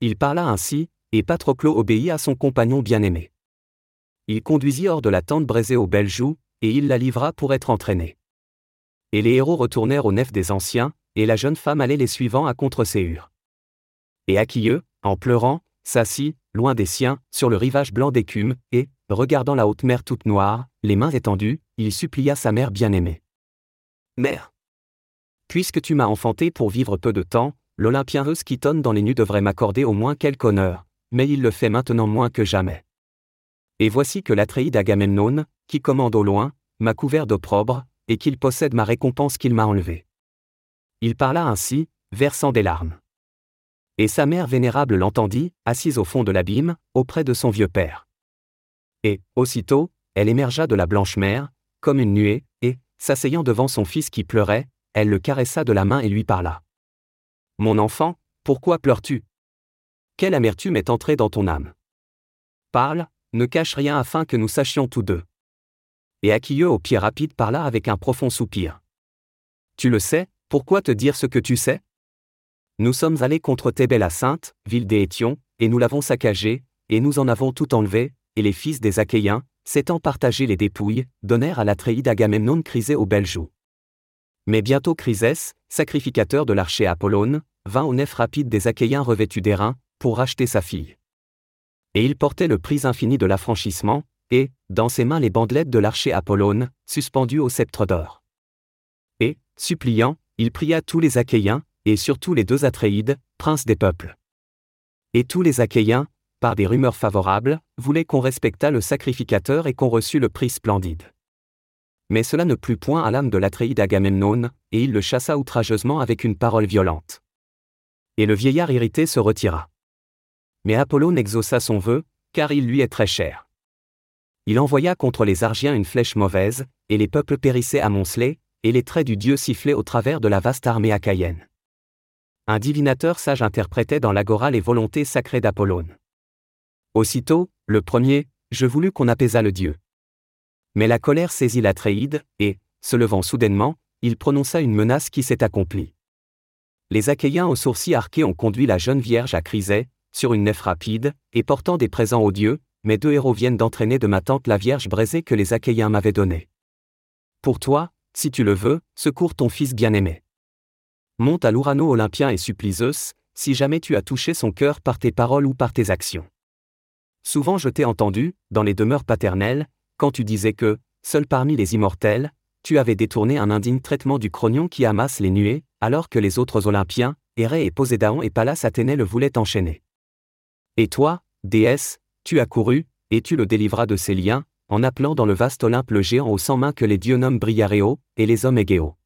Il parla ainsi, et Patroclo obéit à son compagnon bien-aimé. Il conduisit hors de la tente braisée aux belles joues, et il la livra pour être entraîné. Et les héros retournèrent aux nefs des anciens, et la jeune femme allait les suivant à contre Séhur. Et Aquilleux, en pleurant, s'assit, loin des siens, sur le rivage blanc d'écume, et, regardant la haute mer toute noire, les mains étendues, il supplia sa mère bien-aimée. Mère Puisque tu m'as enfanté pour vivre peu de temps, l'Olympien tonne dans les nues devrait m'accorder au moins quelque honneur, mais il le fait maintenant moins que jamais. Et voici que l'Atréide Agamemnon, qui commande au loin, m'a couvert d'opprobre, et qu'il possède ma récompense qu'il m'a enlevée. Il parla ainsi, versant des larmes. Et sa mère vénérable l'entendit, assise au fond de l'abîme, auprès de son vieux père. Et, aussitôt, elle émergea de la blanche mer, comme une nuée, et, s'asseyant devant son fils qui pleurait, elle le caressa de la main et lui parla. Mon enfant, pourquoi pleures-tu? Quelle amertume est entrée dans ton âme? Parle, ne cache rien afin que nous sachions tous deux. Et Aquilleux au pied rapide parla avec un profond soupir. Tu le sais, pourquoi te dire ce que tu sais? Nous sommes allés contre Thébé la sainte, ville des Étions, et nous l'avons saccagée, et nous en avons tout enlevé, et les fils des Achéens, s'étant partagés les dépouilles, donnèrent à l'Atréide Agamemnon Chrysé aux belles joues. Mais bientôt Chrysès, sacrificateur de l'archer Apollone, vint au nef rapide des Achéens revêtus d'airain, pour racheter sa fille. Et il portait le prix infini de l'affranchissement, et, dans ses mains les bandelettes de l'archer Apollone, suspendues au sceptre d'or. Et, suppliant, il pria tous les Achéens, et surtout les deux Atréides, princes des peuples. Et tous les Achéens, par des rumeurs favorables, voulaient qu'on respectât le sacrificateur et qu'on reçût le prix splendide. Mais cela ne plut point à l'âme de l'Atréide Agamemnon, et il le chassa outrageusement avec une parole violente. Et le vieillard irrité se retira. Mais Apollon exauça son vœu, car il lui est très cher. Il envoya contre les Argiens une flèche mauvaise, et les peuples périssaient amoncelés, et les traits du dieu sifflaient au travers de la vaste armée achaïenne. Un divinateur sage interprétait dans l'agora les volontés sacrées d'Apollon. Aussitôt, le premier, je voulus qu'on apaisât le dieu. Mais la colère saisit l'Atréide, et, se levant soudainement, il prononça une menace qui s'est accomplie. Les Achéens aux sourcils arqués ont conduit la jeune vierge à Chrysée, sur une nef rapide, et portant des présents aux dieux, mes deux héros viennent d'entraîner de ma tante la vierge braisée que les Achéens m'avaient donnée. Pour toi, si tu le veux, secours ton fils bien-aimé. Monte à l'Ourano olympien et supplie Zeus, si jamais tu as touché son cœur par tes paroles ou par tes actions. Souvent je t'ai entendu, dans les demeures paternelles, quand tu disais que, seul parmi les immortels, tu avais détourné un indigne traitement du cronion qui amasse les nuées, alors que les autres Olympiens, Héré et Posédaon et Pallas Athénée le voulaient enchaîner. Et toi, déesse, tu as couru, et tu le délivras de ses liens, en appelant dans le vaste Olympe le géant aux cent mains que les dieux nomment Briaréo, et les hommes Égéo.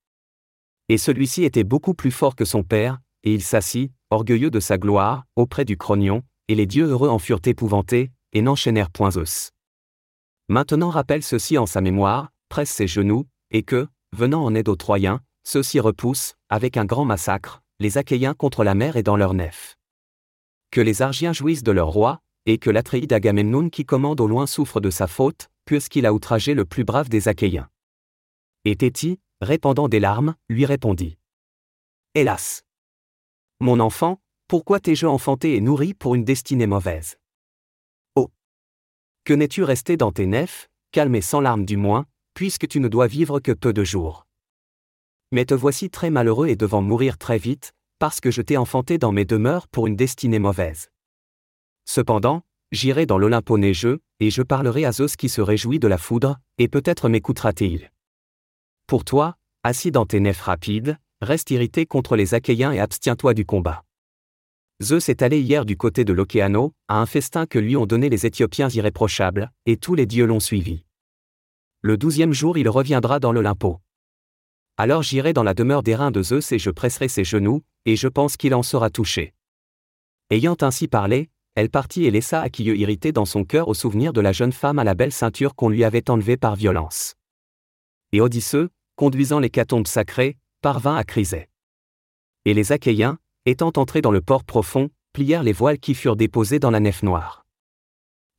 Et celui-ci était beaucoup plus fort que son père, et il s'assit, orgueilleux de sa gloire, auprès du Cronion, et les dieux heureux en furent épouvantés, et n'enchaînèrent point Zeus. Maintenant rappelle ceci en sa mémoire, presse ses genoux, et que, venant en aide aux Troyens, ceux-ci repoussent, avec un grand massacre, les Achéens contre la mer et dans leur nef. Que les Argiens jouissent de leur roi, et que l'Atréide Agamemnon qui commande au loin souffre de sa faute, puisqu'il a outragé le plus brave des Achéens. Et Théti, répandant des larmes, lui répondit. Hélas. Mon enfant, pourquoi t'es-je enfanté et nourri pour une destinée mauvaise? Oh. Que n'es-tu resté dans tes nefs, calme et sans larmes du moins, puisque tu ne dois vivre que peu de jours. Mais te voici très malheureux et devant mourir très vite, parce que je t'ai enfanté dans mes demeures pour une destinée mauvaise. Cependant, j'irai dans l'Olympo neigeux, et je parlerai à Zeus qui se réjouit de la foudre, et peut-être m'écoutera-t-il. Pour toi, assis dans tes nefs rapides, reste irrité contre les Achéens et abstiens-toi du combat. Zeus est allé hier du côté de l'Océano, à un festin que lui ont donné les Éthiopiens irréprochables, et tous les dieux l'ont suivi. Le douzième jour il reviendra dans l'Olympo. Alors j'irai dans la demeure des reins de Zeus et je presserai ses genoux, et je pense qu'il en sera touché. Ayant ainsi parlé, elle partit et laissa Aquilleux irrité dans son cœur au souvenir de la jeune femme à la belle ceinture qu'on lui avait enlevée par violence. Et Odysseux, conduisant les catombes sacrées, parvint à Chrysée. Et les Achéens, étant entrés dans le port profond, plièrent les voiles qui furent déposés dans la nef noire.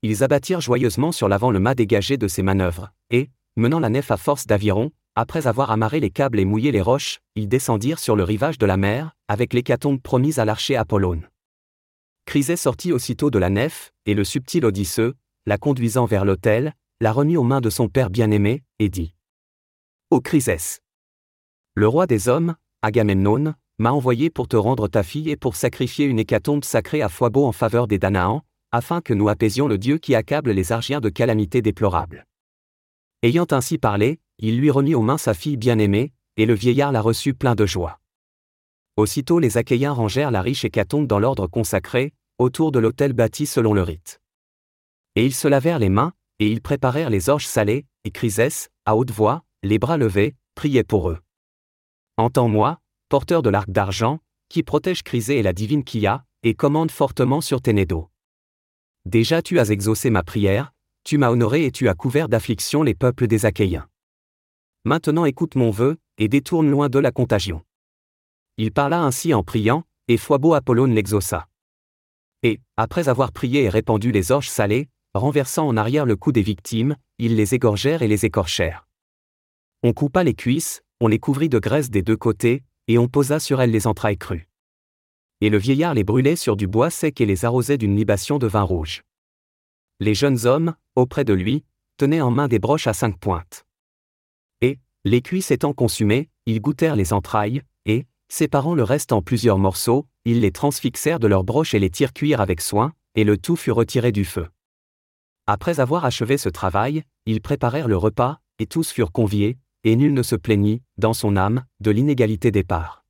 Ils abattirent joyeusement sur l'avant le mât dégagé de ces manœuvres, et, menant la nef à force d'aviron, après avoir amarré les câbles et mouillé les roches, ils descendirent sur le rivage de la mer, avec l'hécatombe promise à l'archer Apollone. Chryset sortit aussitôt de la nef, et le subtil Odysseux, la conduisant vers l'autel, la remit aux mains de son père bien-aimé, et dit Ô Chrysès Le roi des hommes, Agamemnon, m'a envoyé pour te rendre ta fille et pour sacrifier une hécatombe sacrée à Foibo en faveur des Danaans, afin que nous apaisions le Dieu qui accable les Argiens de calamités déplorables. Ayant ainsi parlé, il lui remit aux mains sa fille bien-aimée, et le vieillard la reçut plein de joie. Aussitôt les Achéens rangèrent la riche hécatombe dans l'ordre consacré, autour de l'autel bâti selon le rite. Et ils se lavèrent les mains, et ils préparèrent les orges salées, et Chrysès, à haute voix, les bras levés, priait pour eux. Entends-moi, porteur de l'arc d'argent, qui protège Chrysé et la divine Kia, et commande fortement sur Ténédo. Déjà tu as exaucé ma prière, tu m'as honoré et tu as couvert d'affliction les peuples des Achéens. Maintenant écoute mon vœu, et détourne loin de la contagion. Il parla ainsi en priant, et Foibo Apollone l'exauça. Et, après avoir prié et répandu les orges salées, renversant en arrière le cou des victimes, ils les égorgèrent et les écorchèrent. On coupa les cuisses, on les couvrit de graisse des deux côtés, et on posa sur elles les entrailles crues. Et le vieillard les brûlait sur du bois sec et les arrosait d'une libation de vin rouge. Les jeunes hommes, auprès de lui, tenaient en main des broches à cinq pointes. Et, les cuisses étant consumées, ils goûtèrent les entrailles, et, séparant le reste en plusieurs morceaux, ils les transfixèrent de leurs broches et les tirent cuire avec soin, et le tout fut retiré du feu. Après avoir achevé ce travail, ils préparèrent le repas, et tous furent conviés, et nul ne se plaignit, dans son âme, de l'inégalité des parts.